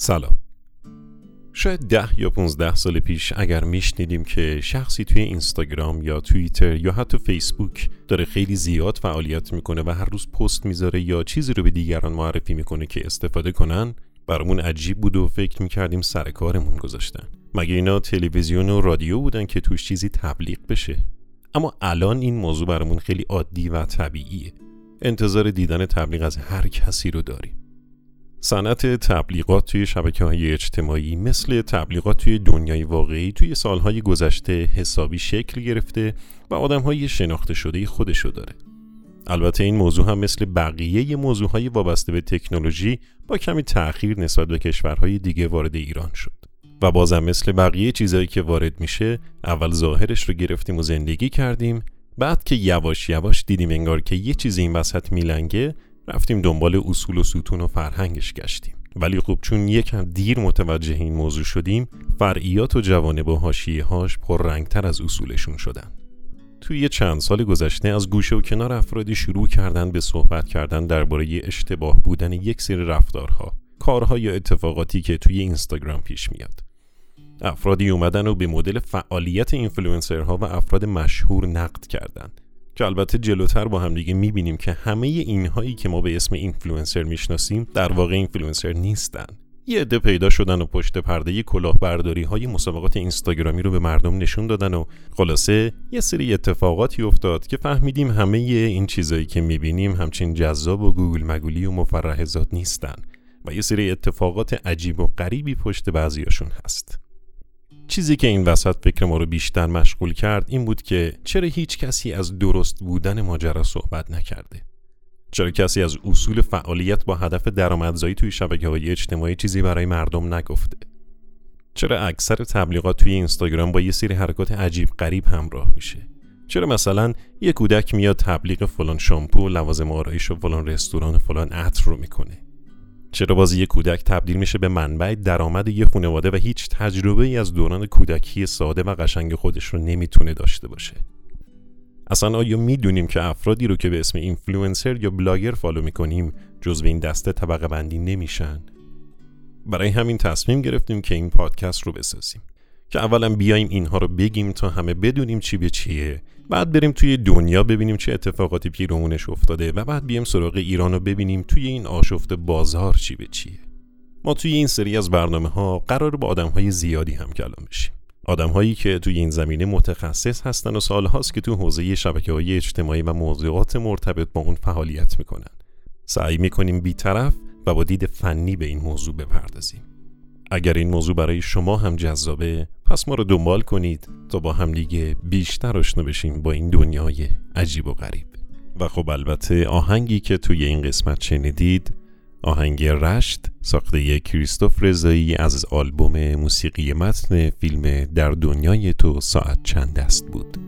سلام. شاید ده یا 15 سال پیش اگر میشنیدیم که شخصی توی اینستاگرام یا توییتر یا حتی فیسبوک داره خیلی زیاد فعالیت می‌کنه و هر روز پست می‌ذاره یا چیزی رو به دیگران معرفی می‌کنه که استفاده کنن برامون عجیب بود و فکر می‌کردیم سر کارمون گذاشتن. مگه اینا تلویزیون و رادیو بودن که توش چیزی تبلیغ بشه؟ اما الان این موضوع برامون خیلی عادی و طبیعیه. انتظار دیدن تبلیغ از هر کسی رو داریم. صنعت تبلیغات توی شبکه های اجتماعی مثل تبلیغات توی دنیای واقعی توی سالهای گذشته حسابی شکل گرفته و آدم های شناخته شده خودشو داره. البته این موضوع هم مثل بقیه موضوع های وابسته به تکنولوژی با کمی تأخیر نسبت به کشورهای دیگه وارد ایران شد. و بازم مثل بقیه چیزهایی که وارد میشه اول ظاهرش رو گرفتیم و زندگی کردیم بعد که یواش یواش دیدیم انگار که یه چیزی این وسط میلنگه رفتیم دنبال اصول و ستون و فرهنگش گشتیم. ولی خب چون یکم دیر متوجه این موضوع شدیم فرعیات و جوانب و حاشیه هاش پررنگتر از اصولشون شدن. توی یه چند سال گذشته از گوشه و کنار افرادی شروع کردن به صحبت کردن درباره اشتباه بودن یک سری رفتارها کارها یا اتفاقاتی که توی اینستاگرام پیش میاد. افرادی اومدن و به مدل فعالیت اینفلوئنسرها و افراد مشهور نقد کردند که البته جلوتر با هم دیگه می‌بینیم که همه اینهایی که ما به اسم اینفلوئنسر می‌شناسیم در واقع اینفلوئنسر نیستن. یه عده پیدا شدن و پشت پرده کلاهبرداری های مسابقات اینستاگرامی رو به مردم نشون دادن و خلاصه یه سری اتفاقاتی افتاد که فهمیدیم همه این چیزایی که می‌بینیم همچین جذاب و گوگولی مگولی و مفرحزاد نیستن و یه سری اتفاقات عجیب و غریبی پشت بعضیاشون هست. چیزی که این وسط فکر ما رو بیشتر مشغول کرد این بود که چرا هیچ کسی از درست بودن ماجرا صحبت نکرده؟ چرا کسی از اصول فعالیت با هدف درآمدزایی توی شبکه های اجتماعی چیزی برای مردم نگفته؟ چرا اکثر تبلیغات توی اینستاگرام با یه سری حرکات عجیب غریب همراه میشه؟ چرا مثلا یه کودک میاد تبلیغ فلان شامپو لوازم آرایش و فلان رستوران و فلان عطر رو می‌کنه؟ چرا بازی کودک تبدیل میشه به منبع درآمد یه خانواده و هیچ تجربه ای از دوران کودکی ساده و قشنگ خودش رو نمی‌تونه داشته باشه. اصلا آیا می‌دونیم که افرادی رو که به اسم اینفلوئنسر یا blogger follow می‌کنیم جزو این دسته طبقه بندی نمیشن؟ برای همین تصمیم گرفتیم که این پادکست رو بسازیم. که اولا بیایم اینها رو بگیم تا همه بدونیم چی به چیه. بعد بریم توی دنیا ببینیم چه اتفاقاتی پیرامونش افتاده و بعد بیایم سراغ ایران رو ببینیم توی این آشفته بازار چی به چیه. ما توی این سری از برنامه ها قرار با آدم های زیادی هم کلام بشیم. آدم هایی که توی این زمینه متخصص هستن و سالهاست که تو حوزه شبکه های اجتماعی و موضوعات مرتبط با اون فعالیت می‌کنن. سعی می‌کنیم بیطرف و با دید فنی به این موضوع بپردازیم. اگر این موضوع برای شما هم جذابه پس ما رو دنبال کنید تا با هم دیگه بیشتر آشنا بشیم با این دنیای عجیب و غریب. و خب البته آهنگی که توی این قسمت شنیدید آهنگ رشت ساخته کریستوف رضایی از آلبوم موسیقی متن فیلم در دنیای تو ساعت چند است بود.